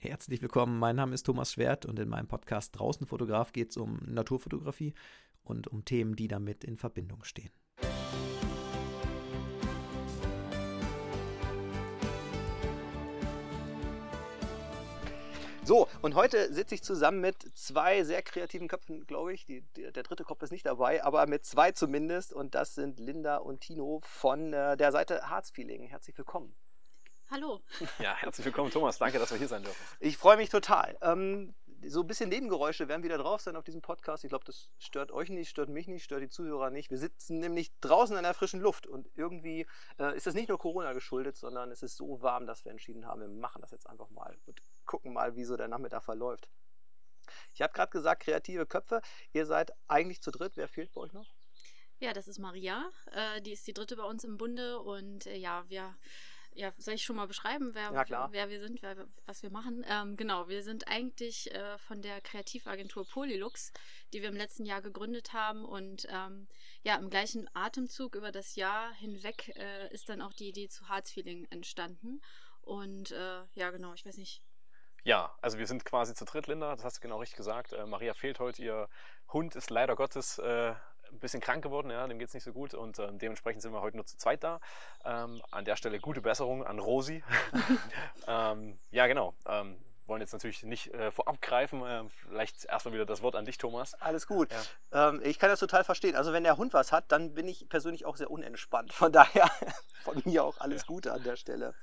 Herzlich willkommen, mein Name ist Thomas Schwert und in meinem Podcast Draußen Fotograf geht es um Naturfotografie und um Themen, die damit in Verbindung stehen. So, und heute sitze ich zusammen mit zwei sehr kreativen Köpfen, glaube ich. Die, die, der dritte Kopf ist nicht dabei, aber mit zwei zumindest. Und das sind Linda und Tino von äh, der Seite Harzfeeling. Herzlich willkommen. Hallo. Ja, herzlich willkommen, Thomas. Danke, dass wir hier sein dürfen. Ich freue mich total. Ähm, so ein bisschen Nebengeräusche werden wieder drauf sein auf diesem Podcast. Ich glaube, das stört euch nicht, stört mich nicht, stört die Zuhörer nicht. Wir sitzen nämlich draußen in der frischen Luft und irgendwie äh, ist das nicht nur Corona geschuldet, sondern es ist so warm, dass wir entschieden haben, wir machen das jetzt einfach mal und gucken mal, wie so der Nachmittag verläuft. Ich habe gerade gesagt, kreative Köpfe. Ihr seid eigentlich zu dritt. Wer fehlt bei euch noch? Ja, das ist Maria. Äh, die ist die dritte bei uns im Bunde und äh, ja, wir ja, soll ich schon mal beschreiben, wer, ja, wer wir sind, wer, was wir machen? Ähm, genau, wir sind eigentlich äh, von der Kreativagentur Polylux, die wir im letzten Jahr gegründet haben. Und ähm, ja, im gleichen Atemzug über das Jahr hinweg äh, ist dann auch die Idee zu Heartfeeling entstanden. Und äh, ja, genau, ich weiß nicht. Ja, also wir sind quasi zu dritt, Linda, das hast du genau richtig gesagt. Äh, Maria fehlt heute, ihr Hund ist leider Gottes äh, ein bisschen krank geworden, ja, dem geht es nicht so gut und ähm, dementsprechend sind wir heute nur zu zweit da. Ähm, an der Stelle gute Besserung an Rosi. ähm, ja, genau. Ähm, wollen jetzt natürlich nicht äh, vorab greifen. Äh, vielleicht erstmal wieder das Wort an dich, Thomas. Alles gut. Ja. Ähm, ich kann das total verstehen. Also wenn der Hund was hat, dann bin ich persönlich auch sehr unentspannt. Von daher von mir auch alles. Gute an der Stelle.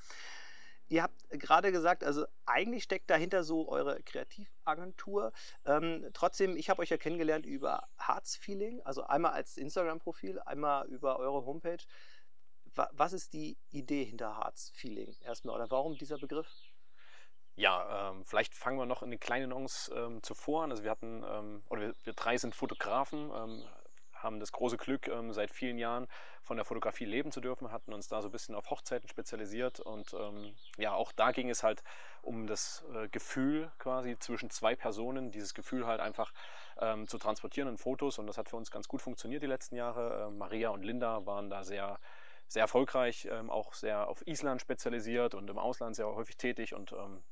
Ihr habt gerade gesagt, also eigentlich steckt dahinter so eure Kreativagentur. Ähm, trotzdem, ich habe euch ja kennengelernt über Heartsfeeling, also einmal als Instagram-Profil, einmal über eure Homepage. was ist die Idee hinter Heartsfeeling erstmal oder warum dieser Begriff? Ja, ähm, vielleicht fangen wir noch in den kleinen Nuance ähm, zuvor an. Also wir hatten, ähm, oder wir, wir, drei sind Fotografen, ähm, haben das große Glück, ähm, seit vielen Jahren von der Fotografie leben zu dürfen, hatten uns da so ein bisschen auf Hochzeiten spezialisiert und ähm, ja, auch da ging es halt um das äh, Gefühl quasi zwischen zwei Personen, dieses Gefühl halt einfach ähm, zu transportieren in Fotos und das hat für uns ganz gut funktioniert die letzten Jahre. Äh, Maria und Linda waren da sehr sehr erfolgreich, ähm, auch sehr auf Island spezialisiert und im Ausland sehr häufig tätig und ähm,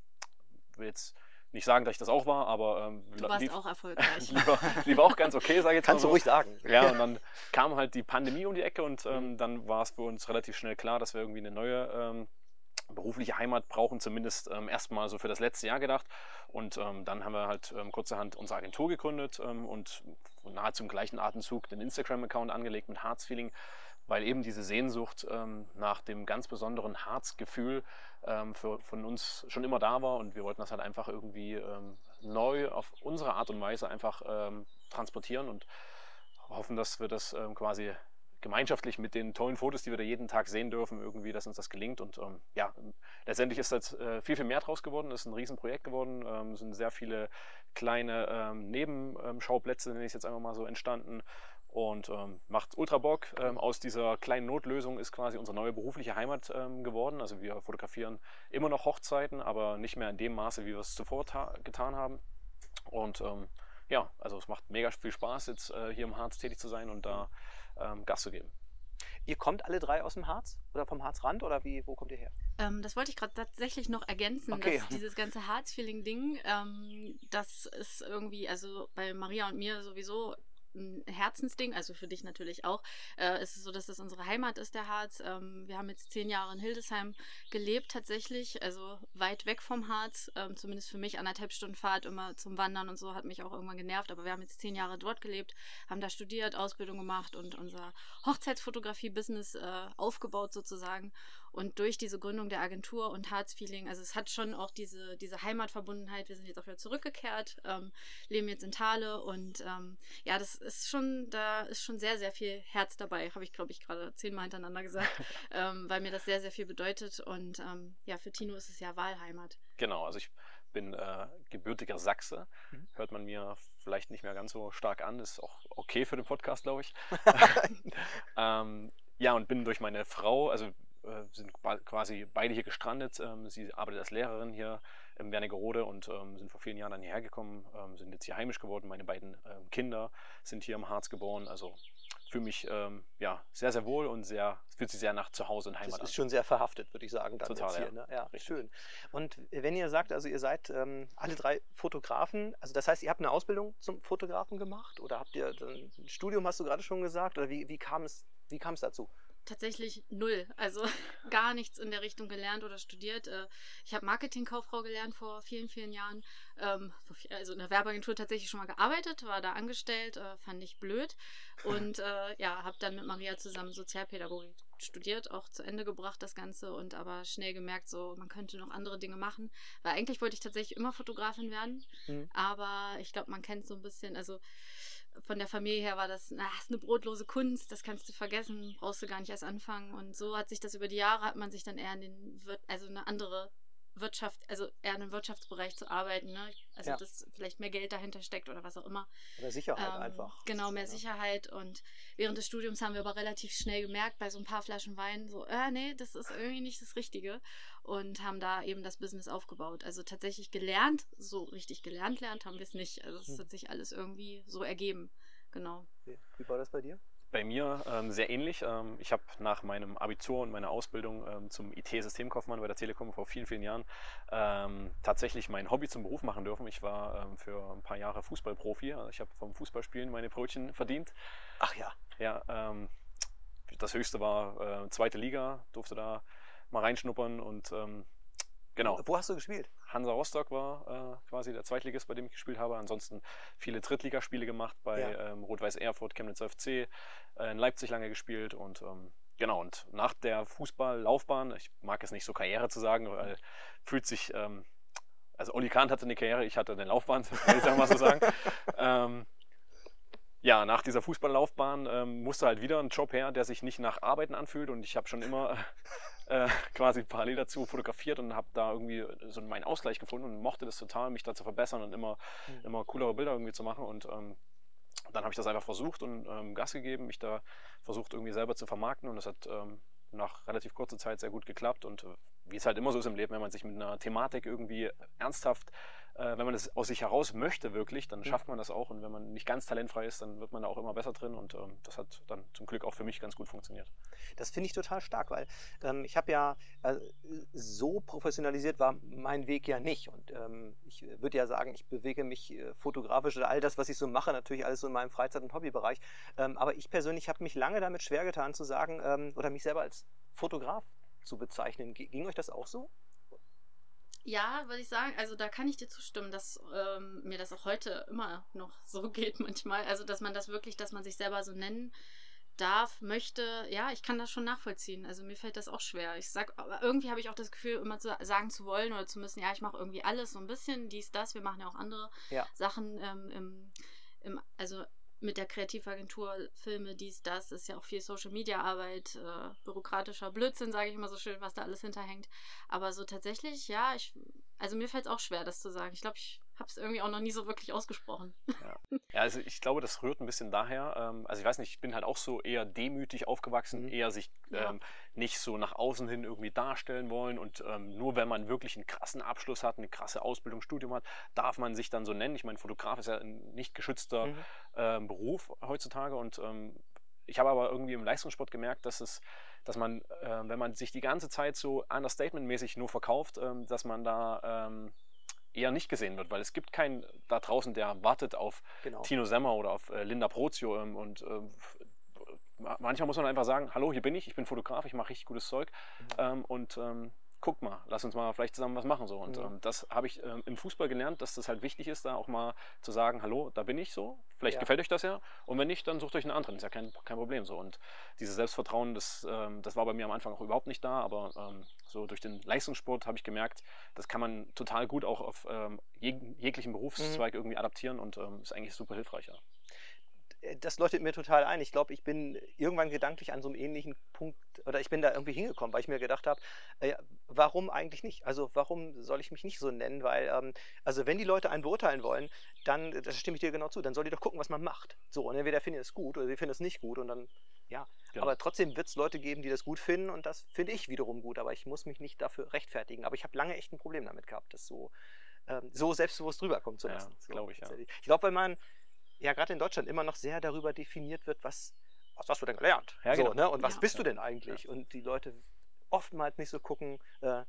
jetzt nicht sagen, dass ich das auch war, aber ähm, du warst lief, auch erfolgreich. lief, auch ganz okay, sage ich jetzt Kannst mal so. du ruhig sagen. Ja, und dann kam halt die Pandemie um die Ecke und ähm, mhm. dann war es für uns relativ schnell klar, dass wir irgendwie eine neue ähm, berufliche Heimat brauchen, zumindest ähm, erstmal so für das letzte Jahr gedacht. Und ähm, dann haben wir halt ähm, kurzerhand unsere Agentur gegründet ähm, und nahezu im gleichen Atemzug den Instagram-Account angelegt mit Herzfeeling weil eben diese Sehnsucht ähm, nach dem ganz besonderen Harzgefühl ähm, für, von uns schon immer da war und wir wollten das halt einfach irgendwie ähm, neu auf unsere Art und Weise einfach ähm, transportieren und hoffen, dass wir das ähm, quasi gemeinschaftlich mit den tollen Fotos, die wir da jeden Tag sehen dürfen, irgendwie, dass uns das gelingt. Und ähm, ja, letztendlich ist jetzt äh, viel, viel mehr draus geworden. Es ist ein Riesenprojekt geworden. Es sind sehr viele kleine Nebenschauplätze, nenne ich es jetzt einfach mal so, entstanden und ähm, macht ultra Bock. Ähm, aus dieser kleinen Notlösung ist quasi unsere neue berufliche Heimat ähm, geworden. Also wir fotografieren immer noch Hochzeiten, aber nicht mehr in dem Maße, wie wir es zuvor getan haben. Und ähm, ja, also es macht mega viel Spaß, jetzt äh, hier im Harz tätig zu sein und da ähm, Gas zu geben. Ihr kommt alle drei aus dem Harz oder vom Harzrand oder wie, wo kommt ihr her? Ähm, das wollte ich gerade tatsächlich noch ergänzen, okay. dass dieses ganze Harz-Feeling-Ding, ähm, das ist irgendwie, also bei Maria und mir sowieso ein Herzensding, also für dich natürlich auch. Äh, es ist so, dass das unsere Heimat ist, der Harz. Ähm, wir haben jetzt zehn Jahre in Hildesheim gelebt tatsächlich, also weit weg vom Harz, ähm, zumindest für mich anderthalb Stunden Fahrt immer zum Wandern und so, hat mich auch irgendwann genervt, aber wir haben jetzt zehn Jahre dort gelebt, haben da studiert, Ausbildung gemacht und unser Hochzeitsfotografie-Business äh, aufgebaut sozusagen. Und durch diese Gründung der Agentur und Harz-Feeling, also es hat schon auch diese, diese Heimatverbundenheit, wir sind jetzt auch wieder zurückgekehrt, ähm, leben jetzt in Thale und ähm, ja, das ist schon, da ist schon sehr, sehr viel Herz dabei, habe ich, glaube ich, gerade zehnmal hintereinander gesagt, ähm, weil mir das sehr, sehr viel bedeutet. Und ähm, ja, für Tino ist es ja Wahlheimat. Genau, also ich bin äh, gebürtiger Sachse. Mhm. Hört man mir vielleicht nicht mehr ganz so stark an, ist auch okay für den Podcast, glaube ich. ähm, ja, und bin durch meine Frau, also äh, sind quasi beide hier gestrandet. Ähm, sie arbeitet als Lehrerin hier im Wernigerode und ähm, sind vor vielen Jahren dann hierher gekommen, ähm, sind jetzt hier heimisch geworden. Meine beiden Kinder sind hier im Harz geboren. Also fühle mich ja, sehr, sehr wohl und sehr, fühlt sich sehr nach Zuhause und Heimat das an. ist schon sehr verhaftet, würde ich sagen. Dann Total, hier, ja. Ne? ja schön. Und wenn ihr sagt, also ihr seid alle drei Fotografen, also das heißt, ihr habt eine Ausbildung zum Fotografen gemacht oder habt ihr ein Studium, hast du gerade schon gesagt, oder wie, wie kam es wie kam es dazu? Tatsächlich null. Also gar nichts in der Richtung gelernt oder studiert. Äh, Ich habe Marketingkauffrau gelernt vor vielen, vielen Jahren. Ähm, Also in der Werbeagentur tatsächlich schon mal gearbeitet, war da angestellt, äh, fand ich blöd. Und äh, ja, habe dann mit Maria zusammen Sozialpädagogik studiert, auch zu Ende gebracht das Ganze und aber schnell gemerkt, so man könnte noch andere Dinge machen. Weil eigentlich wollte ich tatsächlich immer Fotografin werden. Mhm. Aber ich glaube, man kennt so ein bisschen, also von der Familie her war das, na, ist eine brotlose Kunst, das kannst du vergessen, brauchst du gar nicht erst anfangen. Und so hat sich das über die Jahre, hat man sich dann eher in den, also eine andere Wirtschaft, also eher in einem Wirtschaftsbereich zu arbeiten, ne? Also Ja. dass vielleicht mehr Geld dahinter steckt oder was auch immer. Oder Sicherheit Ähm, einfach. Genau, mehr Ja. Sicherheit. Und während des Studiums haben wir aber relativ schnell gemerkt, bei so ein paar Flaschen Wein, so, äh, nee, das ist irgendwie nicht das Richtige. Und haben da eben das Business aufgebaut. Also tatsächlich gelernt, so richtig gelernt, lernt haben wir es nicht. Also es Hm. hat sich alles irgendwie so ergeben. Genau. Wie wie war das bei dir? Bei mir ähm, sehr ähnlich. Ähm, ich habe nach meinem Abitur und meiner Ausbildung ähm, zum IT-Systemkaufmann bei der Telekom vor vielen, vielen Jahren ähm, tatsächlich mein Hobby zum Beruf machen dürfen. Ich war ähm, für ein paar Jahre Fußballprofi. Also ich habe vom Fußballspielen meine Brötchen verdient. Ach ja. Ja, ähm, das höchste war äh, zweite Liga, durfte da mal reinschnuppern und ähm, genau. Wo hast du gespielt? Hansa Rostock war äh, quasi der Zweitligist, bei dem ich gespielt habe. Ansonsten viele Drittligaspiele gemacht bei Ja. ähm, Rot-Weiß Erfurt, Chemnitz FC, äh, in Leipzig lange gespielt und ähm, genau. Und nach der Fußballlaufbahn, ich mag es nicht so Karriere zu sagen, weil fühlt sich, ähm, also Oli Kahn hatte eine Karriere, ich hatte eine Laufbahn, will ich mal so sagen. ähm, ja, nach dieser Fußballlaufbahn ähm, musste halt wieder ein Job her, der sich nicht nach Arbeiten anfühlt und ich habe schon immer äh, quasi parallel dazu fotografiert und habe da irgendwie so meinen Ausgleich gefunden und mochte das total, mich da zu verbessern und immer, Mhm. immer coolere Bilder irgendwie zu machen und ähm, dann habe ich das einfach versucht und ähm, Gas gegeben, mich da versucht irgendwie selber zu vermarkten und das hat ähm, nach relativ kurzer Zeit sehr gut geklappt und äh, wie es halt immer so ist im Leben, wenn man sich mit einer Thematik irgendwie ernsthaft, äh, wenn man das aus sich heraus möchte wirklich, dann schafft man das auch und wenn man nicht ganz talentfrei ist, dann wird man da auch immer besser drin und ähm, das hat dann zum Glück auch für mich ganz gut funktioniert. Das finde ich total stark, weil ähm, ich habe ja äh, so professionalisiert war mein Weg ja nicht. Und ähm, ich würde ja sagen, ich bewege mich äh, fotografisch oder all das, was ich so mache, natürlich alles so in meinem Freizeit- und Hobbybereich. Ähm, aber ich persönlich habe mich lange damit schwer getan zu sagen ähm, oder mich selber als Fotograf zu bezeichnen. Ging euch das auch so? Ja, würde ich sagen, also da kann ich dir zustimmen, dass ähm, mir das auch heute immer noch so geht manchmal. Also, dass man das wirklich, dass man sich selber so nennen darf, möchte, ja, ich kann das schon nachvollziehen. Also mir fällt das auch schwer. Ich sag, aber irgendwie habe ich auch das Gefühl, immer zu sagen zu wollen oder zu müssen, ja, ich mache irgendwie alles so ein bisschen, dies, das, wir machen ja auch andere Ja. Sachen ähm, im, im, also mit der Kreativagentur, Filme, dies, das, ist ja auch viel Social Media Arbeit, äh, bürokratischer Blödsinn, sage ich immer so schön, was da alles hinterhängt. Aber so tatsächlich, ja, ich, also mir fällt es auch schwer, das zu sagen. Ich glaube, ich habe es irgendwie auch noch nie so wirklich ausgesprochen. Ja, also ich glaube, das rührt ein bisschen daher. Ähm, also ich weiß nicht, ich bin halt auch so eher demütig aufgewachsen, Mhm. eher sich Ja. ähm, nicht so nach außen hin irgendwie darstellen wollen. Und ähm, nur wenn man wirklich einen krassen Abschluss hat, eine krasse Ausbildung, Studium hat, darf man sich dann so nennen. Ich meine, Fotograf ist ja ein nicht geschützter Mhm. ähm, Beruf heutzutage. Und ähm, ich habe aber irgendwie im Leistungssport gemerkt, dass es, dass man, äh, wenn man sich die ganze Zeit so understatement-mäßig nur verkauft, ähm, dass man da ähm, eher nicht gesehen wird, weil es gibt keinen da draußen, der wartet auf Genau. Tino Semmer oder auf äh, Linda Prozio ähm, und ähm, manchmal muss man einfach sagen, hallo, hier bin ich, ich bin Fotograf, ich mache richtig gutes Zeug Mhm. ähm, und ähm, guck mal, lass uns mal vielleicht zusammen was machen so und Mhm. ähm, das habe ich ähm, im Fußball gelernt, dass das halt wichtig ist, da auch mal zu sagen, hallo, da bin ich so, vielleicht Ja. gefällt euch das ja und wenn nicht, dann sucht euch einen anderen, ist ja kein, kein Problem so und dieses Selbstvertrauen, das, das war bei mir am Anfang auch überhaupt nicht da, aber so durch den Leistungssport habe ich gemerkt, das kann man total gut auch auf ähm, jeg jeglichen Mhm. Berufszweig irgendwie adaptieren und ähm, ist eigentlich super hilfreich. Ja. Äh, das leuchtet mir total ein. Ich glaube, ich bin irgendwann gedanklich an so einem ähnlichen Punkt oder ich bin da irgendwie hingekommen, weil ich mir gedacht habe, äh, warum eigentlich nicht? Also warum soll ich mich nicht so nennen? Weil, ähm, also wenn die Leute einen beurteilen wollen, dann, äh, das stimme ich dir genau zu, dann soll die doch gucken, was man macht. So, und entweder finden es gut oder sie finden es nicht gut und dann, ja. Genau. Aber trotzdem wird es Leute geben, die das gut finden und das finde ich wiederum gut, aber ich muss mich nicht dafür rechtfertigen. Aber ich habe lange echt ein Problem damit gehabt, das so, ähm, so selbstbewusst rüberkommen zu Ja, lassen. So, glaub ich, ja. Ich glaube, weil man ja gerade in Deutschland immer noch sehr darüber definiert wird, was was hast du denn gelernt? Ja, so, genau. ne? Und was Ja. bist du denn eigentlich? Und die Leute oftmals nicht so gucken, äh,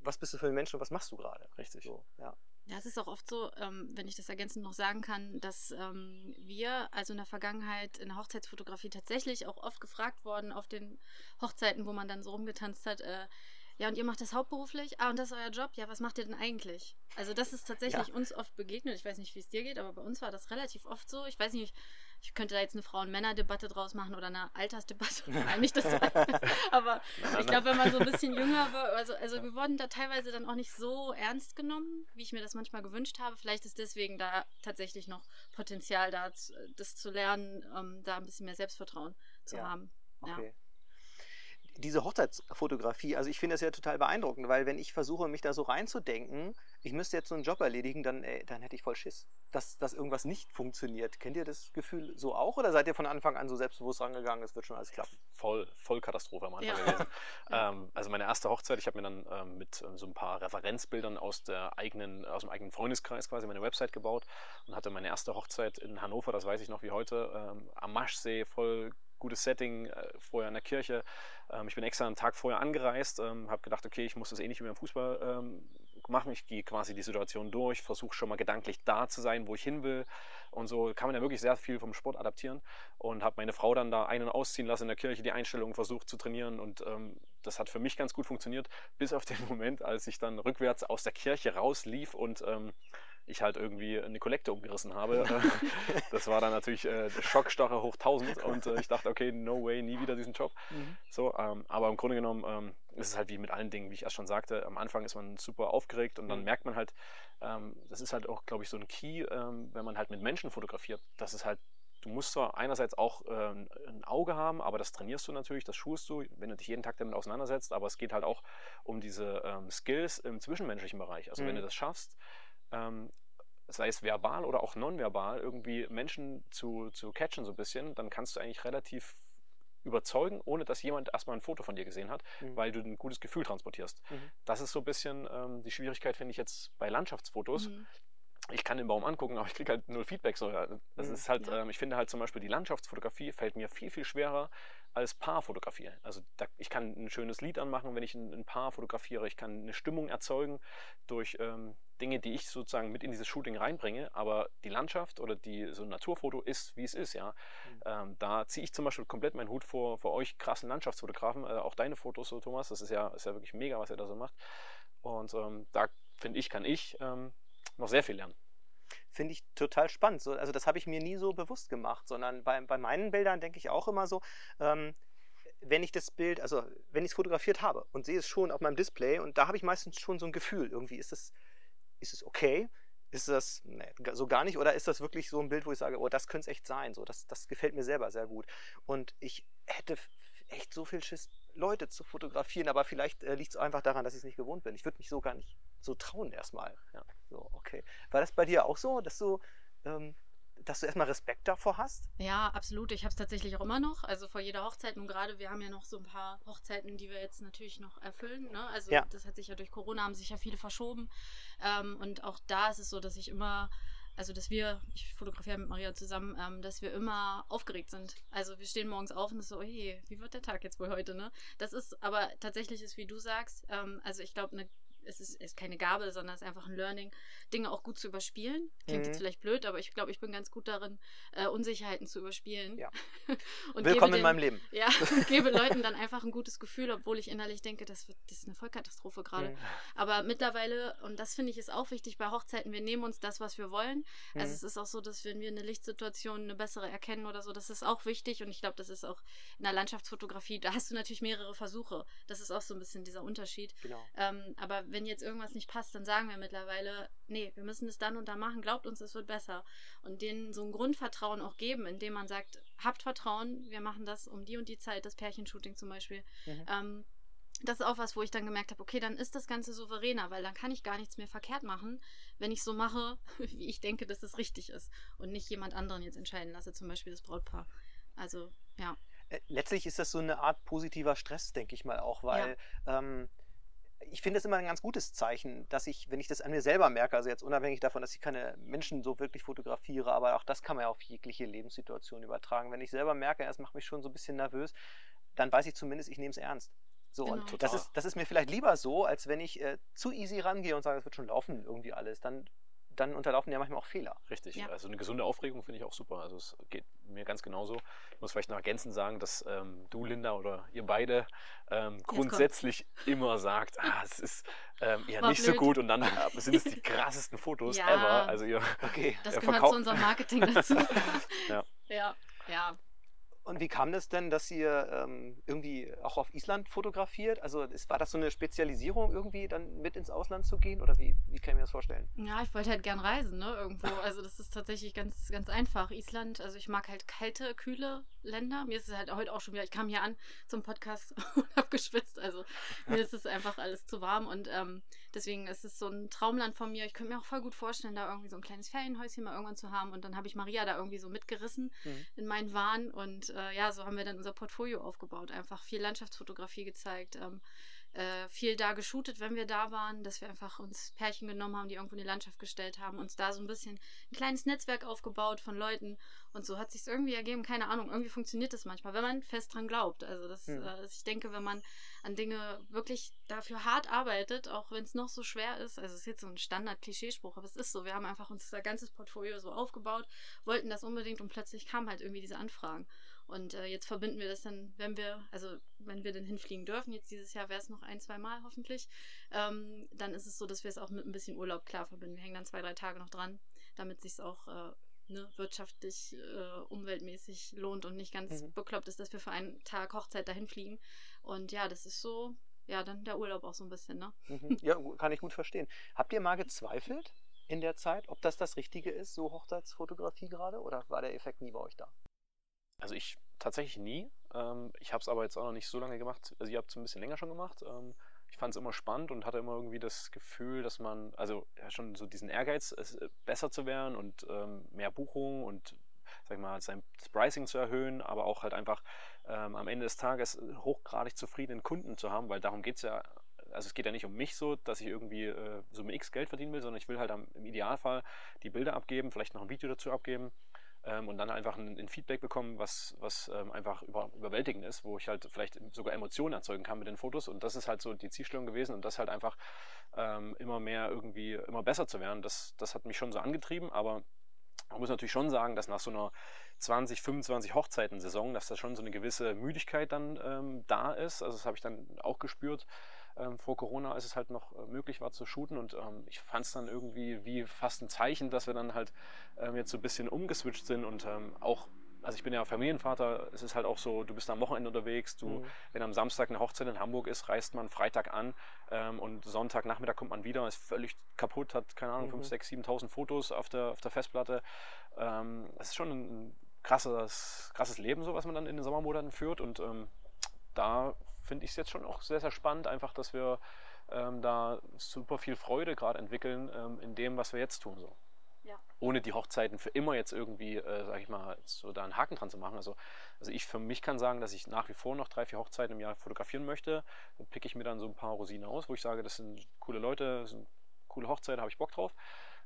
was bist du für ein Mensch und was machst du gerade? Richtig. So, ja. Ja, es ist auch oft so, ähm, wenn ich das ergänzend noch sagen kann, dass ähm, wir also in der Vergangenheit in der Hochzeitsfotografie tatsächlich auch oft gefragt worden auf den Hochzeiten, wo man dann so rumgetanzt hat, äh, ja, und ihr macht das hauptberuflich? Ah, und das ist euer Job? Ja, was macht ihr denn eigentlich? Also das ist tatsächlich uns oft begegnet. Ich weiß nicht, wie es dir geht, aber bei uns war das relativ oft so. Ich weiß nicht, ich könnte da jetzt eine Frauen-Männer-Debatte draus machen oder eine Altersdebatte. Nein, nicht das. aber ich glaube, wenn man so ein bisschen jünger war, also, also wir wurden da teilweise dann auch nicht so ernst genommen, wie ich mir das manchmal gewünscht habe. Vielleicht ist deswegen da tatsächlich noch Potenzial da, das zu lernen, ähm, da ein bisschen mehr Selbstvertrauen zu Ja, haben. Ja. Okay. Diese Hochzeitsfotografie, also ich finde das ja total beeindruckend, weil wenn ich versuche, mich da so reinzudenken, ich müsste jetzt so einen Job erledigen, dann, ey, dann hätte ich voll Schiss, dass, dass irgendwas nicht funktioniert. Kennt ihr das Gefühl so auch oder seid ihr von Anfang an so selbstbewusst rangegangen, es wird schon alles klappen? Voll, voll Katastrophe am Anfang Ja. gewesen. ähm, also meine erste Hochzeit, ich habe mir dann ähm, mit ähm, so ein paar Referenzbildern aus, der eigenen, aus dem eigenen Freundeskreis quasi meine Website gebaut und hatte meine erste Hochzeit in Hannover, das weiß ich noch wie heute, ähm, am Maschsee, voll gutes Setting, äh, vorher in der Kirche. Ähm, ich bin extra einen Tag vorher angereist, ähm, habe gedacht, okay, ich muss das eh nicht wie beim Fußball ähm, machen. Ich gehe quasi die Situation durch, versuche schon mal gedanklich da zu sein, wo ich hin will. Und so kann man ja wirklich sehr viel vom Sport adaptieren. Und habe meine Frau dann da ein- und ausziehen lassen in der Kirche, die Einstellung versucht zu trainieren. Und ähm, das hat für mich ganz gut funktioniert, bis auf den Moment, als ich dann rückwärts aus der Kirche rauslief und ähm, ich halt irgendwie eine Kollekte umgerissen habe. Äh, das war dann natürlich äh, Schockstarre hoch 1000 und äh, ich dachte, okay, no way, nie wieder diesen Job. So, ähm, aber im Grunde genommen ähm, ist es halt wie mit allen Dingen, wie ich erst schon sagte. Am Anfang ist man super aufgeregt und dann Mhm. merkt man halt, ähm, das ist halt auch, glaube ich, so ein Key, ähm, wenn man halt mit Menschen fotografiert. Das ist halt, du musst zwar einerseits auch ähm, ein Auge haben, aber das trainierst du natürlich, das schulst du, wenn du dich jeden Tag damit auseinandersetzt. Aber es geht halt auch um diese ähm, Skills im zwischenmenschlichen Bereich. Also wenn Mhm. du das schaffst, ähm, sei es verbal oder auch nonverbal, irgendwie Menschen zu, zu catchen so ein bisschen, dann kannst du eigentlich relativ überzeugen, ohne dass jemand erstmal ein Foto von dir gesehen hat, Mhm. weil du ein gutes Gefühl transportierst. Mhm. Das ist so ein bisschen ähm, die Schwierigkeit, finde ich jetzt bei Landschaftsfotos. Mhm. Ich kann den Baum angucken, aber ich kriege halt null Feedback. So. Das Mhm. ist halt, Ja. ähm, ich finde halt zum Beispiel die Landschaftsfotografie fällt mir viel, viel schwerer als Paarfotografie. Also da, ich kann ein schönes Lied anmachen, wenn ich ein, ein Paar fotografiere. Ich kann eine Stimmung erzeugen durch ähm, Dinge, die ich sozusagen mit in dieses Shooting reinbringe. Aber die Landschaft oder die, so ein Naturfoto ist, wie es ist, ja. Mhm. Ähm, da ziehe ich zum Beispiel komplett meinen Hut vor, vor euch krassen Landschaftsfotografen. Äh, auch deine Fotos so, Thomas. Das ist ja, ist ja wirklich mega, was ihr da so macht. Und ähm, da finde ich, kann ich ähm, noch sehr viel lernen. Finde ich total spannend. So, also das habe ich mir nie so bewusst gemacht, sondern bei, bei meinen Bildern denke ich auch immer so, ähm, wenn ich das Bild, also wenn ich es fotografiert habe und sehe es schon auf meinem Display und da habe ich meistens schon so ein Gefühl, irgendwie ist es, ist es okay? Ist das nee, so gar nicht? Oder ist das wirklich so ein Bild, wo ich sage, oh, das könnte es echt sein? So, das, das gefällt mir selber sehr gut. Und ich hätte echt so viel Schiss, Leute zu fotografieren, aber vielleicht äh, liegt es einfach daran, dass ich es nicht gewohnt bin. Ich würde mich so gar nicht so trauen erstmal. Ja, so, okay. War das bei dir auch so, dass du, ähm, dass du erstmal Respekt davor hast? Ja, absolut. Ich habe es tatsächlich auch immer noch. Also vor jeder Hochzeit. Und gerade wir haben ja noch so ein paar Hochzeiten, die wir jetzt natürlich noch erfüllen. Ne? Also Ja. das hat sich ja durch Corona, haben sich ja viele verschoben. Ähm, und auch da ist es so, dass ich immer, also dass wir, ich fotografiere mit Maria zusammen, ähm, dass wir immer aufgeregt sind. Also wir stehen morgens auf und es ist so, oje, wie wird der Tag jetzt wohl heute? Ne? Das ist aber tatsächlich ist, wie du sagst, ähm, also ich glaube, eine es ist, ist keine Gabe, sondern es ist einfach ein Learning, Dinge auch gut zu überspielen. Klingt Mhm. jetzt vielleicht blöd, aber ich glaube, ich bin ganz gut darin, äh, Unsicherheiten zu überspielen. Ja. Willkommen gebe in meinem den, Leben. Ja, und gebe Leuten dann einfach ein gutes Gefühl, obwohl ich innerlich denke, das, wird, das ist eine Vollkatastrophe gerade. Mhm. Aber mittlerweile, und das finde ich ist auch wichtig bei Hochzeiten, wir nehmen uns das, was wir wollen. Also Mhm. es ist auch so, dass wenn wir eine Lichtsituation, eine bessere erkennen oder so, das ist auch wichtig und ich glaube, das ist auch in der Landschaftsfotografie, da hast du natürlich mehrere Versuche. Das ist auch so ein bisschen dieser Unterschied. Genau. Ähm, aber wenn jetzt irgendwas nicht passt, dann sagen wir mittlerweile, nee, wir müssen es dann und dann machen, glaubt uns, es wird besser. Und denen so ein Grundvertrauen auch geben, indem man sagt, habt Vertrauen, wir machen das um die und die Zeit, das Pärchenshooting zum Beispiel. Mhm. Ähm, das ist auch was, wo ich dann gemerkt habe, okay, dann ist das Ganze souveräner, weil dann kann ich gar nichts mehr verkehrt machen, wenn ich so mache, wie ich denke, dass es richtig ist und nicht jemand anderen jetzt entscheiden lasse, zum Beispiel das Brautpaar. Also, ja. Äh, Letztlich ist das so eine Art positiver Stress, denke ich mal auch, weil ähm, ich finde es immer ein ganz gutes Zeichen, dass ich, wenn ich das an mir selber merke, also jetzt unabhängig davon, dass ich keine Menschen so wirklich fotografiere, aber auch das kann man ja auf jegliche Lebenssituation übertragen. Wenn ich selber merke, es macht mich schon so ein bisschen nervös, dann weiß ich zumindest, ich nehme es ernst. So, genau. und das ist, das ist mir vielleicht lieber so, als wenn ich äh, zu easy rangehe und sage, es wird schon laufen, irgendwie alles. Dann dann unterlaufen ja manchmal auch Fehler. Richtig, ja. also eine gesunde Aufregung finde ich auch super. Also es geht mir ganz genauso. Ich muss vielleicht noch ergänzend sagen, dass ähm, du, Linda, oder ihr beide ähm, grundsätzlich immer sagt, ah, es ist ähm, ja nicht blöd. so gut und dann sind es die krassesten Fotos ja. ever. Also ihr, okay. Das ihr gehört zu unserem Marketing dazu. ja. ja. Ja, und wie kam das denn, dass ihr ähm, irgendwie auch auf Island fotografiert? Also ist, war das so eine Spezialisierung irgendwie, dann mit ins Ausland zu gehen? Oder wie, wie kann ich mir das vorstellen? Ja, ich wollte halt gern reisen, ne? Irgendwo. Also das ist tatsächlich ganz, ganz einfach. Island, also ich mag halt kalte, kühle Länder. Mir ist es halt heute auch schon wieder, ich kam hier an zum Podcast und habe geschwitzt. Also mir ist es einfach alles zu warm. Und ähm, deswegen ist es so ein Traumland von mir. Ich könnte mir auch voll gut vorstellen, da irgendwie so ein kleines Ferienhäuschen mal irgendwann zu haben. Und dann habe ich Maria da irgendwie so mitgerissen mhm. in meinen Wahn und äh, ja, so haben wir dann unser Portfolio aufgebaut. Einfach viel Landschaftsfotografie gezeigt, ähm, äh, viel da geshootet, wenn wir da waren, dass wir einfach uns Pärchen genommen haben, die irgendwo in die Landschaft gestellt haben, uns da so ein bisschen ein kleines Netzwerk aufgebaut von Leuten und so hat sich irgendwie ergeben. Keine Ahnung, irgendwie funktioniert das manchmal, wenn man fest dran glaubt. Also das, hm. äh, ich denke, wenn man an Dinge wirklich dafür hart arbeitet, auch wenn es noch so schwer ist, also es ist jetzt so ein Standard-Klischeespruch, aber es ist so, wir haben einfach unser ganzes Portfolio so aufgebaut, wollten das unbedingt und plötzlich kamen halt irgendwie diese Anfragen. Und äh, jetzt verbinden wir das dann, wenn wir, also wenn wir denn hinfliegen dürfen, jetzt dieses Jahr wäre es noch ein, zwei Mal hoffentlich, ähm, dann ist es so, dass wir es auch mit ein bisschen Urlaub klar verbinden. Wir hängen dann zwei, drei Tage noch dran, damit sich auch äh, ne, wirtschaftlich, äh, umweltmäßig lohnt und nicht ganz mhm. bekloppt ist, dass wir für einen Tag Hochzeit dahin fliegen. Und ja, das ist so, ja, dann der Urlaub auch so ein bisschen, ne? Mhm. Ja, kann ich gut verstehen. Habt ihr mal gezweifelt in der Zeit, ob das das Richtige ist, so Hochzeitsfotografie gerade, oder war der Effekt nie bei euch da? Also ich tatsächlich nie. Ähm, ich habe es aber jetzt auch noch nicht so lange gemacht. Also ihr habt es ein bisschen länger schon gemacht. Ähm, ich fand es immer spannend und hatte immer irgendwie das Gefühl, dass man, also ja, schon so diesen Ehrgeiz, es, äh, besser zu werden und ähm, mehr Buchungen und sag ich mal, sein Pricing zu erhöhen, aber auch halt einfach ähm, am Ende des Tages hochgradig zufriedenen Kunden zu haben, weil darum geht es ja also es geht ja nicht um mich so, dass ich irgendwie äh, Summe X Geld verdienen will, sondern ich will halt am, im Idealfall die Bilder abgeben, vielleicht noch ein Video dazu abgeben ähm, und dann einfach ein, ein, Feedback bekommen, was, was ähm, einfach über, überwältigend ist, wo ich halt vielleicht sogar Emotionen erzeugen kann mit den Fotos. Und das ist halt so die Zielstellung gewesen und das halt einfach ähm, immer mehr irgendwie, immer besser zu werden. Das, das hat mich schon so angetrieben, aber man muss natürlich schon sagen, dass nach so einer 20, 25 Hochzeiten-Saison, dass da schon so eine gewisse Müdigkeit dann ähm, da ist. Also das habe ich dann auch gespürt ähm, vor Corona, als es halt noch äh, möglich war zu shooten. Und ähm, ich fand es dann irgendwie wie fast ein Zeichen, dass wir dann halt ähm, jetzt so ein bisschen umgeswitcht sind und ähm, auch also ich bin ja Familienvater, es ist halt auch so, du bist am Wochenende unterwegs, du, mhm. wenn am Samstag eine Hochzeit in Hamburg ist, reist man Freitag an ähm, und Sonntagnachmittag kommt man wieder, ist völlig kaputt, hat keine Ahnung, mhm. 5, 6, 7.000 Fotos auf der, auf der Festplatte. Ähm, das ist schon ein krasses, krasses Leben, so was man dann in den Sommermonaten führt und ähm, da finde ich es jetzt schon auch sehr, sehr spannend, einfach, dass wir ähm, da super viel Freude gerade entwickeln ähm, in dem, was wir jetzt tun. So. Ja. Ohne die Hochzeiten für immer jetzt irgendwie, äh, sag ich mal, so da einen Haken dran zu machen. Also, also ich für mich kann sagen, dass ich nach wie vor noch drei, vier Hochzeiten im Jahr fotografieren möchte. Dann picke ich mir dann so ein paar Rosinen aus, wo ich sage, das sind coole Leute, das sind coole Hochzeiten, habe ich Bock drauf.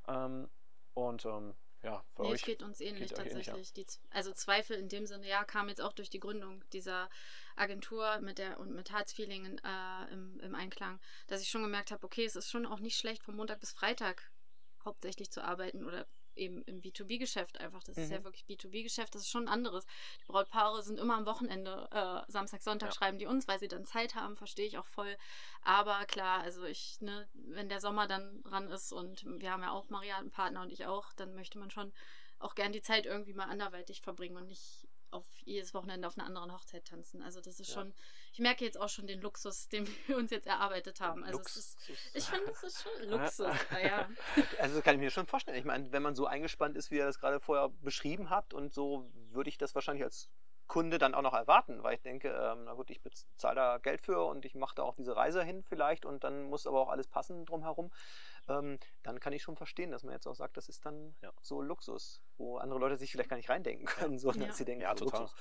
Ähm, und ähm, ja, für nee, euch. Geht uns ähnlich geht tatsächlich. Ähnlich, ja. Die, also Zweifel in dem Sinne, ja, kam jetzt auch durch die Gründung dieser Agentur mit der und mit Herzfeeling äh, im, im Einklang, dass ich schon gemerkt habe, okay, es ist schon auch nicht schlecht, von Montag bis Freitag hauptsächlich zu arbeiten oder eben im B2B-Geschäft einfach. Das mhm. ist ja mhm. wirklich B2B-Geschäft, das ist schon anderes. Die Brautpaare sind immer am Wochenende, äh, Samstag, Sonntag ja. schreiben die uns, weil sie dann Zeit haben, verstehe ich auch voll. Aber klar, also ich, ne, wenn der Sommer dann ran ist und wir haben ja auch Maria, einen Partner und ich auch, dann möchte man schon auch gern die Zeit irgendwie mal anderweitig verbringen und nicht auf jedes Wochenende auf einer anderen Hochzeit tanzen. Also das ist ja. schon, ich merke jetzt auch schon den Luxus, den wir uns jetzt erarbeitet haben. Also ist, ich finde, es ist schon Luxus. ja. Also das kann ich mir schon vorstellen. Ich meine, wenn man so eingespannt ist, wie ihr das gerade vorher beschrieben habt, und so würde ich das wahrscheinlich als Kunde dann auch noch erwarten, weil ich denke, ähm, na gut, ich bezahle da Geld für und ich mache da auch diese Reise hin vielleicht und dann muss aber auch alles passen drumherum ähm, dann kann ich schon verstehen, dass man jetzt auch sagt, das ist dann ja. so Luxus, wo andere Leute sich vielleicht gar nicht reindenken können, sondern ja. dass sie denken, ja, total. Luxus.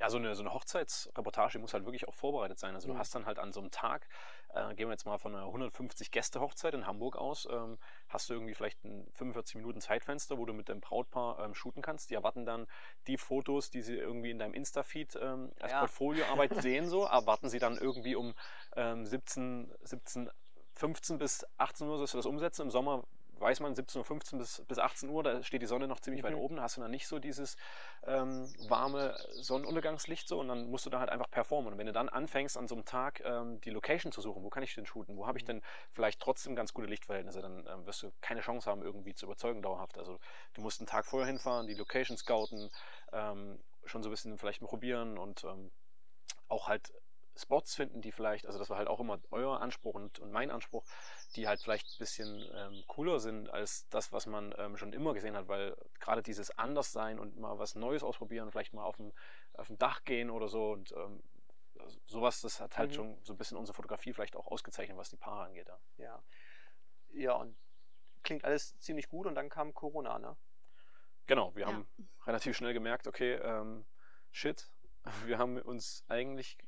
ja, so eine, so eine Hochzeitsreportage muss halt wirklich auch vorbereitet sein. Also du Mhm. hast dann halt an so einem Tag, äh, gehen wir jetzt mal von einer 150 Gäste Hochzeit in Hamburg aus, ähm, hast du irgendwie vielleicht ein 45 Minuten Zeitfenster, wo du mit dem Brautpaar ähm, shooten kannst. Die erwarten dann die Fotos, die sie irgendwie in deinem Insta-Feed ähm, als Ja. Portfolioarbeit sehen, so, erwarten sie dann irgendwie um ähm, 17, 17, 15 bis 18 Uhr sollst du das umsetzen. Im Sommer weiß man 17.15 Uhr bis, bis 18 Uhr, da steht die Sonne noch ziemlich weit Mhm. oben, da hast du dann nicht so dieses ähm, warme Sonnenuntergangslicht so und dann musst du da halt einfach performen. Und wenn du dann anfängst an so einem Tag ähm, die Location zu suchen, wo kann ich denn shooten, wo habe ich denn vielleicht trotzdem ganz gute Lichtverhältnisse, dann ähm, wirst du keine Chance haben, irgendwie zu überzeugen dauerhaft. Also du musst einen Tag vorher hinfahren, die Location scouten, ähm, schon so ein bisschen vielleicht probieren und ähm, auch halt Spots finden, die vielleicht, also das war halt auch immer euer Anspruch und, und mein Anspruch, die halt vielleicht ein bisschen ähm, cooler sind als das, was man ähm, schon immer gesehen hat, weil gerade dieses Anderssein und mal was Neues ausprobieren, vielleicht mal auf dem, auf dem Dach gehen oder so und ähm, also sowas, das hat halt Mhm. schon so ein bisschen unsere Fotografie vielleicht auch ausgezeichnet, was die Paare angeht. Ja. Ja. Ja, und klingt alles ziemlich gut und dann kam Corona, ne? Genau, wir Ja. haben relativ schnell gemerkt, okay, ähm, shit, wir haben uns eigentlich,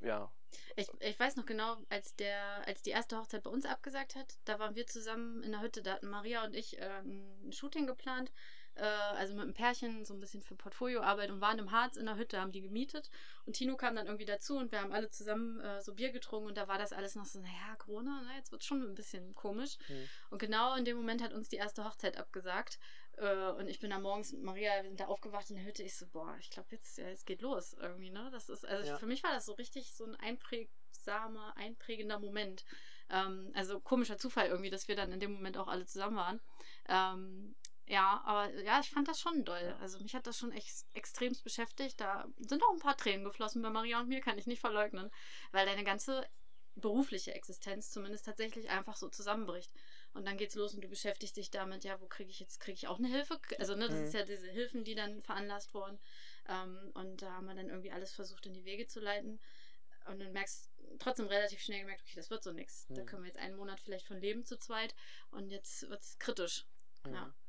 ja, Ich, ich weiß noch genau, als der, als die erste Hochzeit bei uns abgesagt hat, da waren wir zusammen in der Hütte, da hatten Maria und ich äh, ein Shooting geplant, äh, also mit einem Pärchen, so ein bisschen für Portfolioarbeit und waren im Harz in der Hütte, haben die gemietet und Tino kam dann irgendwie dazu und wir haben alle zusammen äh, so Bier getrunken und da war das alles noch so, naja, Corona, na, jetzt wird schon ein bisschen komisch. Mhm. Und genau in dem Moment hat uns die erste Hochzeit abgesagt. Äh, und ich bin da morgens mit Maria, wir sind da aufgewacht in der Hütte. Ich so, boah, ich glaube, jetzt, ja, jetzt geht los irgendwie, ne? Das ist, also Ja. für mich war das so richtig so ein einprägsamer, einprägender Moment. Ähm, also komischer Zufall irgendwie, dass wir dann in dem Moment auch alle zusammen waren. Ähm, ja, aber ja, ich fand das schon doll. Also mich hat das schon echt extremst beschäftigt. Da sind auch ein paar Tränen geflossen bei Maria und mir, kann ich nicht verleugnen. Weil deine ganze berufliche Existenz zumindest tatsächlich einfach so zusammenbricht. Und dann geht's los und du beschäftigst dich damit, ja, wo kriege ich jetzt, kriege ich auch eine Hilfe? Also, ne, das Mhm. ist ja diese Hilfen, die dann veranlasst wurden. Ähm, und da haben wir dann irgendwie alles versucht in die Wege zu leiten. Und dann merkst trotzdem relativ schnell gemerkt, okay, das wird so nichts. Da Mhm. können wir jetzt einen Monat vielleicht von leben zu zweit. Und jetzt wird's kritisch.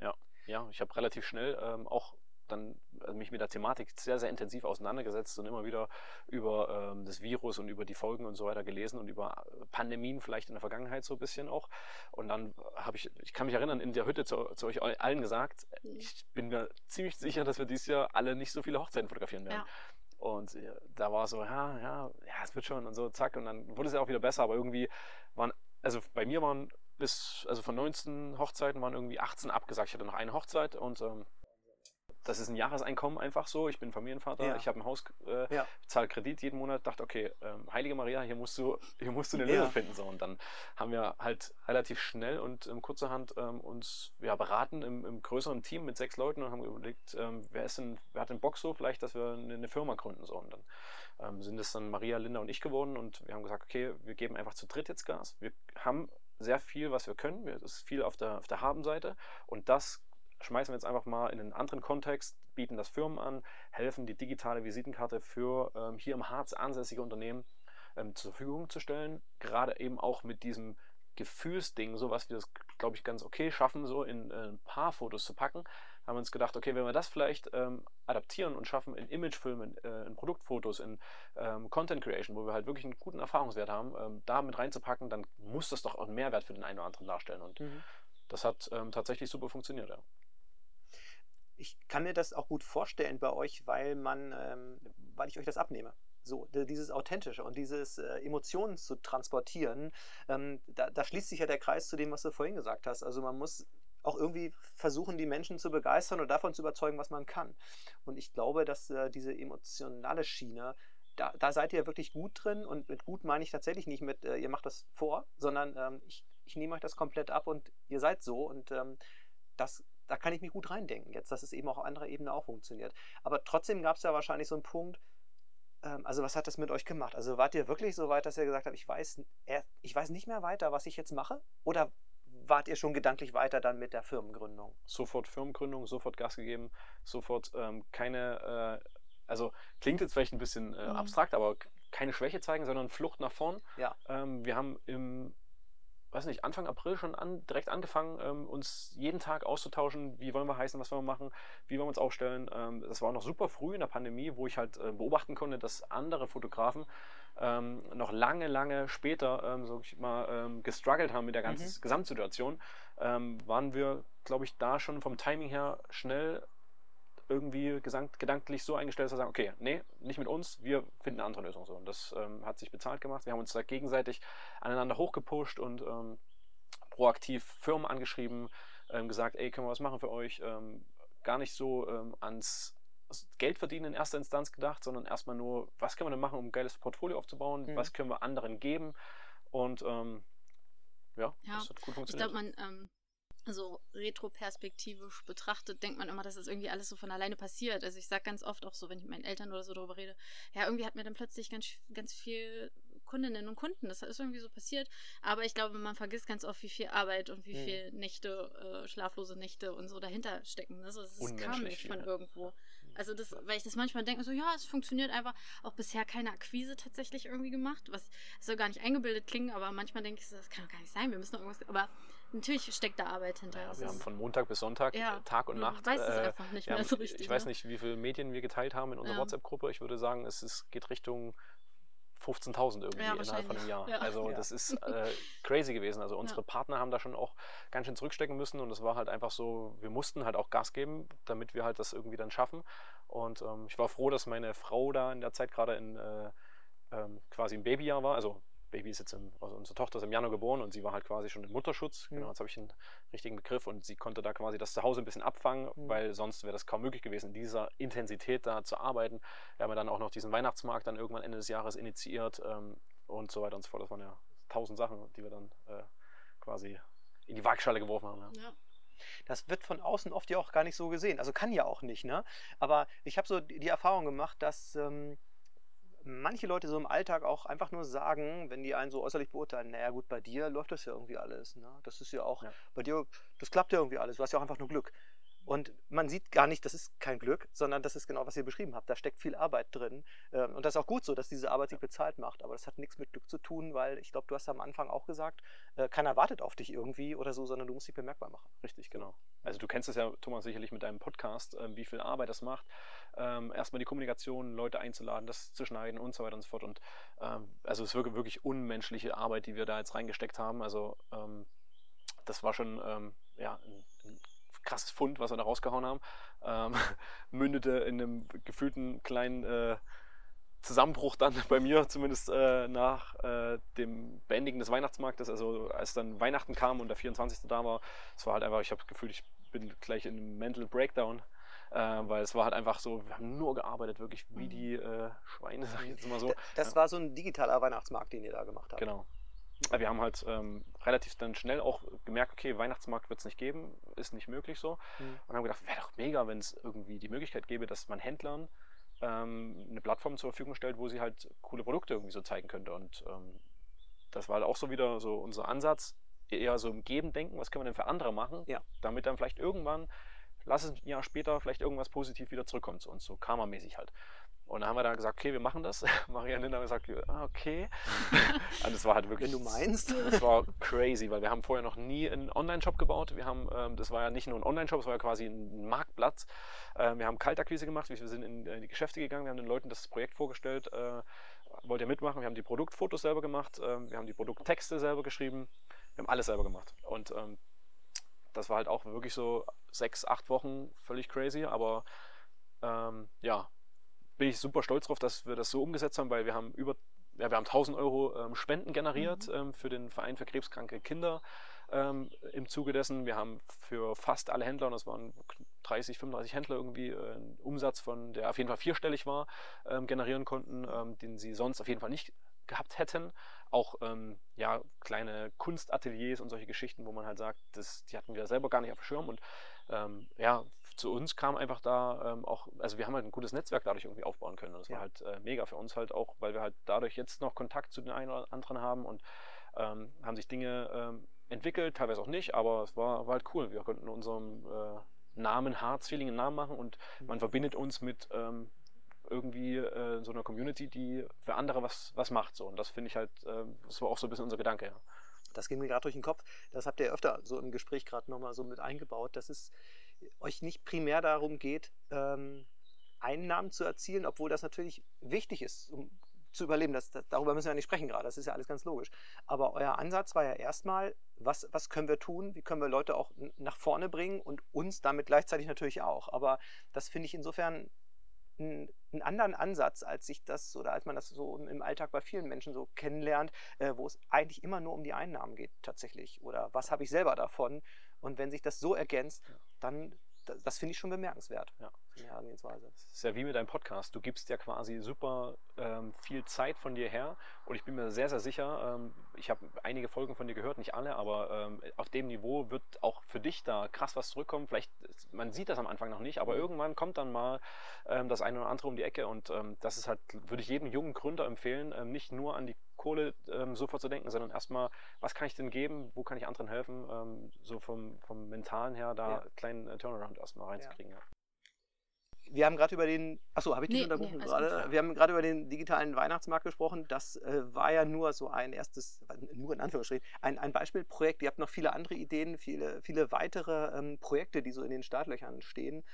Ja. ja, ich habe relativ schnell ähm, auch dann also mich mit der Thematik sehr, sehr intensiv auseinandergesetzt und immer wieder über ähm, das Virus und über die Folgen und so weiter gelesen und über äh, Pandemien vielleicht in der Vergangenheit so ein bisschen auch. Und dann habe ich, ich kann mich erinnern, in der Hütte zu, zu euch allen gesagt, Mhm. ich bin mir ziemlich sicher, dass wir dieses Jahr alle nicht so viele Hochzeiten fotografieren werden. Ja. Und äh, da war so, ja, ja, ja, es wird schon und so, zack. Und dann wurde es ja auch wieder besser, aber irgendwie waren, also bei mir waren bis, also von 19 Hochzeiten waren irgendwie 18 abgesagt. Ich hatte noch eine Hochzeit und ähm, das ist ein Jahreseinkommen einfach so. Ich bin Familienvater, Ja. ich habe ein Haus, äh, Ja. zahle Kredit jeden Monat, dachte, okay, ähm, Heilige Maria, hier musst du, hier musst du eine Ja. Lösung finden. So. Und dann haben wir halt relativ schnell und ähm, kurzerhand ähm, uns ja, beraten im, im größeren Team mit sechs Leuten und haben überlegt, ähm, wer ist denn, wer hat den Bock so, vielleicht, dass wir eine, eine Firma gründen. So. Und dann ähm, sind es dann Maria, Linda und ich geworden und wir haben gesagt, okay, wir geben einfach zu dritt jetzt Gas. Wir haben sehr viel, was wir können. Wir- Es ist viel auf der, auf der Habenseite und das schmeißen wir jetzt einfach mal in einen anderen Kontext, bieten das Firmen an, helfen die digitale Visitenkarte für ähm, hier im Harz ansässige Unternehmen ähm, zur Verfügung zu stellen. Gerade eben auch mit diesem Gefühlsding, so was wir das, glaube ich, ganz okay schaffen, so in äh, ein paar Fotos zu packen, haben wir uns gedacht, okay, wenn wir das vielleicht ähm, adaptieren und schaffen in Imagefilmen, äh, in Produktfotos, in ähm, Content Creation, wo wir halt wirklich einen guten Erfahrungswert haben, ähm, da mit reinzupacken, dann muss das doch auch einen Mehrwert für den einen oder anderen darstellen. Und Mhm. das hat ähm, tatsächlich super funktioniert, ja. Ich kann mir das auch gut vorstellen bei euch, weil man, ähm, weil ich euch das abnehme. So, dieses Authentische und dieses äh, Emotionen zu transportieren, ähm, da, da schließt sich ja der Kreis zu dem, was du vorhin gesagt hast. Also man muss auch irgendwie versuchen, die Menschen zu begeistern und davon zu überzeugen, was man kann. Und ich glaube, dass äh, diese emotionale Schiene, da, da seid ihr wirklich gut drin und mit gut meine ich tatsächlich nicht mit, äh, ihr macht das vor, sondern ähm, ich, ich nehme euch das komplett ab und ihr seid so und ähm, das, da kann ich mich gut reindenken jetzt, dass es eben auch auf anderer Ebene auch funktioniert. Aber trotzdem gab es ja wahrscheinlich so einen Punkt, ähm, also was hat das mit euch gemacht? Also wart ihr wirklich so weit, dass ihr gesagt habt, ich weiß, ich weiß nicht mehr weiter, was ich jetzt mache? Oder wart ihr schon gedanklich weiter dann mit der Firmengründung? Sofort Firmengründung, sofort Gas gegeben, sofort ähm, keine, äh, also klingt jetzt vielleicht ein bisschen äh, Mhm. abstrakt, aber keine Schwäche zeigen, sondern Flucht nach vorn. Ja. Ähm, wir haben im weiß nicht, Anfang April schon an, direkt angefangen, ähm, uns jeden Tag auszutauschen, wie wollen wir heißen, was wollen wir machen, wie wollen wir uns aufstellen. Ähm, das war noch super früh in der Pandemie, wo ich halt äh, beobachten konnte, dass andere Fotografen ähm, noch lange, lange später, ähm, sag ich mal, ähm, gestruggelt haben mit der ganzen mhm. Gesamtsituation, ähm, waren wir, glaube ich, da schon vom Timing her schnell irgendwie gedanklich so eingestellt, dass wir sagen, okay, nee, nicht mit uns, wir finden eine andere Lösung so. Und das ähm, hat sich bezahlt gemacht. Wir haben uns da gegenseitig aneinander hochgepusht und ähm, proaktiv Firmen angeschrieben, ähm, gesagt, ey, können wir was machen für euch? Ähm, gar nicht so ähm, ans Geld verdienen in erster Instanz gedacht, sondern erstmal nur, was können wir denn machen, um ein geiles Portfolio aufzubauen? Mhm. Was können wir anderen geben? Und ähm, ja, ja, das hat gut funktioniert. Ich glaube, man so retroperspektivisch betrachtet, denkt man immer, dass das irgendwie alles so von alleine passiert. Also ich sage ganz oft auch so, wenn ich mit meinen Eltern oder so darüber rede, ja, irgendwie hat mir dann plötzlich ganz, ganz viel Kundinnen und Kunden. Das ist irgendwie so passiert. Aber ich glaube, man vergisst ganz oft, wie viel Arbeit und wie hm. viel Nächte, äh, schlaflose Nächte und so dahinter stecken. Also es kam nicht von irgendwo. Also das, weil ich das manchmal denke, so ja, es funktioniert einfach. Auch bisher keine Akquise tatsächlich irgendwie gemacht, was soll gar nicht eingebildet klingen, aber manchmal denke ich, so, das kann doch gar nicht sein. Wir müssen noch irgendwas. Aber natürlich steckt da Arbeit hinter. Ja, wir haben von Montag bis Sonntag, ja, Tag und Nacht. Ich weiß es äh, einfach nicht mehr haben, so richtig. Ich weiß ne? nicht, wie viele Medien wir geteilt haben in unserer ja. WhatsApp-Gruppe. Ich würde sagen, es ist, geht Richtung 15.000 irgendwie ja, innerhalb von einem Jahr. Ja. Also ja. das ist äh, crazy gewesen. Also unsere Partner haben da schon auch ganz schön zurückstecken müssen und es war halt einfach so, wir mussten halt auch Gas geben, damit wir halt das irgendwie dann schaffen. Und ähm, ich war froh, dass meine Frau da in der Zeit gerade in äh, ähm, quasi im Babyjahr war, also Baby ist jetzt im, also unsere Tochter ist im Januar geboren und sie war halt quasi schon im Mutterschutz. Mhm. Genau, jetzt habe ich einen richtigen Begriff und sie konnte da quasi das Zuhause ein bisschen abfangen, mhm. weil sonst wäre das kaum möglich gewesen, in dieser Intensität da zu arbeiten. Wir haben ja dann auch noch diesen Weihnachtsmarkt dann irgendwann Ende des Jahres initiiert ähm, und so weiter und so fort. Das waren ja tausend Sachen, die wir dann äh, quasi in die Waagschale geworfen haben. Ja. ja. Das wird von außen oft ja auch gar nicht so gesehen. Also kann ja auch nicht, ne? Aber ich habe so die Erfahrung gemacht, dass ähm, manche Leute so im Alltag auch einfach nur sagen, wenn die einen so äußerlich beurteilen, naja gut, bei dir läuft das ja irgendwie alles. Ne? Das ist ja auch, ja. bei dir, das klappt ja irgendwie alles, du hast ja auch einfach nur Glück. Und man sieht gar nicht, das ist kein Glück, sondern das ist genau, was ihr beschrieben habt. Da steckt viel Arbeit drin. Ähm, und das ist auch gut so, dass diese Arbeit sich bezahlt macht. Aber das hat nichts mit Glück zu tun, weil ich glaube, du hast am Anfang auch gesagt, äh, keiner wartet auf dich irgendwie oder so, sondern du musst dich bemerkbar machen. Richtig, genau. Also du kennst es ja, Thomas, sicherlich mit deinem Podcast, ähm, wie viel Arbeit das macht. Ähm, erstmal die Kommunikation, Leute einzuladen, das zu schneiden und so weiter und so fort. Und also es ist wirklich, wirklich unmenschliche Arbeit, die wir da jetzt reingesteckt haben. Also das war schon ja, ein krasses Fund, was wir da rausgehauen haben. Ähm, mündete in einem gefühlten kleinen äh, Zusammenbruch dann bei mir, zumindest äh, nach äh, dem Beendigen des Weihnachtsmarktes. Also als dann Weihnachten kam und der 24. da war, es war halt einfach, ich habe das Gefühl, ich bin gleich in einem Mental Breakdown. Äh, weil es war halt einfach so, wir haben nur gearbeitet, wirklich wie mhm. die äh, Schweine, sag ich jetzt mal so. Das ja. war so ein digitaler Weihnachtsmarkt, den ihr da gemacht habt. Genau. Wir haben halt ähm, relativ dann schnell auch gemerkt, okay, Weihnachtsmarkt wird es nicht geben, ist nicht möglich so. Mhm. Und haben gedacht, wäre doch mega, wenn es irgendwie die Möglichkeit gäbe, dass man Händlern ähm, eine Plattform zur Verfügung stellt, wo sie halt coole Produkte irgendwie so zeigen könnte. Und ähm, das war halt auch so wieder so unser Ansatz, eher so im Geben denken, was können wir denn für andere machen, ja. damit dann vielleicht irgendwann, lass es ein Jahr später, vielleicht irgendwas positiv wieder zurückkommt zu uns, so karmamäßig halt. Und dann haben wir da gesagt, okay, wir machen das. Maria und Linda haben gesagt, okay. Und es war halt wirklich. Wenn du meinst. Das war crazy, weil wir haben vorher noch nie einen Online-Shop gebaut. Wir haben, ähm, das war ja nicht nur ein Online-Shop, es war ja quasi ein Marktplatz. Ähm, wir haben Kaltakquise gemacht, wir sind in, in, die Geschäfte gegangen, wir haben den Leuten das Projekt vorgestellt. Äh, wollt ihr mitmachen? Wir haben die Produktfotos selber gemacht, äh, wir haben die Produkttexte selber geschrieben, wir haben alles selber gemacht. Und ähm, das war halt auch wirklich so sechs, acht Wochen völlig crazy, aber ähm, ja, bin ich super stolz darauf, dass wir das so umgesetzt haben, weil wir haben über ja, wir haben 1000 Euro ähm, Spenden generiert mhm. ähm, für den Verein für krebskranke Kinder ähm, im Zuge dessen. Wir haben für fast alle Händler, und das waren 30, 35 Händler irgendwie, äh, einen Umsatz von, der auf jeden Fall vierstellig war, ähm, generieren konnten, ähm, den sie sonst auf jeden Fall nicht gehabt hätten. Auch ähm, ja, kleine Kunstateliers und solche Geschichten, wo man halt sagt, das, die hatten wir selber gar nicht auf dem Schirm. Und ja, zu uns kam einfach da ähm, auch, also wir haben halt ein gutes Netzwerk dadurch irgendwie aufbauen können. Und das ja. war halt äh, mega für uns halt auch, weil wir halt dadurch jetzt noch Kontakt zu den einen oder anderen haben und ähm, haben sich Dinge ähm, entwickelt, teilweise auch nicht, aber es war, war halt cool. Wir konnten unserem äh, Namen Harz-Feeling einen Namen machen und mhm. man verbindet uns mit ähm, irgendwie äh, so einer Community, die für andere was, was macht. So. Und das finde ich halt, äh, das war auch so ein bisschen unser Gedanke. Ja. das ging mir gerade durch den Kopf, das habt ihr öfter so im Gespräch gerade nochmal so mit eingebaut, dass es euch nicht primär darum geht, ähm, Einnahmen zu erzielen, obwohl das natürlich wichtig ist, um zu überleben. Das, das, darüber müssen wir nicht sprechen gerade, das ist ja alles ganz logisch. Aber euer Ansatz war ja erstmal, was, was können wir tun, wie können wir Leute auch nach vorne bringen und uns damit gleichzeitig natürlich auch. Aber das finde ich insofern einen, einen anderen Ansatz, als sich das oder als man das so im Alltag bei vielen Menschen so kennenlernt, äh, wo es eigentlich immer nur um die Einnahmen geht tatsächlich. Oder was habe ich selber davon? Und wenn sich das so ergänzt, dann das, das finde ich schon bemerkenswert. Ja. Herangehensweise. Das ist ja wie mit deinem Podcast. Du gibst ja quasi super ähm, viel Zeit von dir her und ich bin mir sehr, sehr sicher, ähm, ich habe einige Folgen von dir gehört, nicht alle, aber ähm, auf dem Niveau wird auch für dich da krass was zurückkommen. Vielleicht, man sieht das am Anfang noch nicht, aber mhm. irgendwann kommt dann mal ähm, das eine oder andere um die Ecke und ähm, das ist halt, würde ich jedem jungen Gründer empfehlen, ähm, nicht nur an die Kohle sofort zu denken, sondern erstmal, was kann ich denn geben, wo kann ich anderen helfen, so vom, vom Mentalen her da ja. kleinen äh, Turnaround erstmal reinzukriegen. Ja. Wir haben gerade über den, achso, habe ich dich nee, unterbrochen nee, gerade? Wir haben gerade über den digitalen Weihnachtsmarkt gesprochen. Das äh, war ja nur so ein erstes, nur in Anführungsstrichen, ein, ein Beispielprojekt. Ihr habt noch viele andere Ideen, viele, viele weitere ähm, Projekte, die so in den Startlöchern stehen.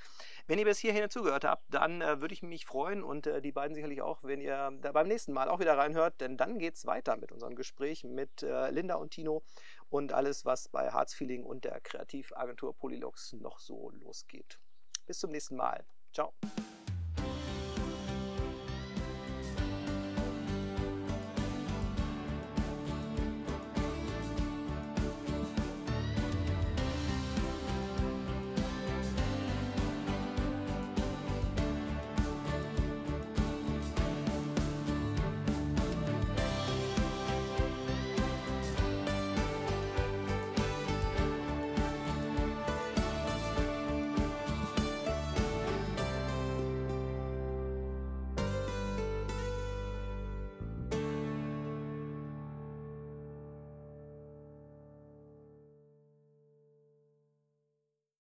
Wenn ihr bis hierhin zugehört habt, dann äh, würde ich mich freuen und äh, die beiden sicherlich auch, wenn ihr da beim nächsten Mal auch wieder reinhört, denn dann geht es weiter mit unserem Gespräch mit äh, Linda und Tino und alles, was bei Harzfeeling und der Kreativagentur Polylux noch so losgeht. Bis zum nächsten Mal. Tchau!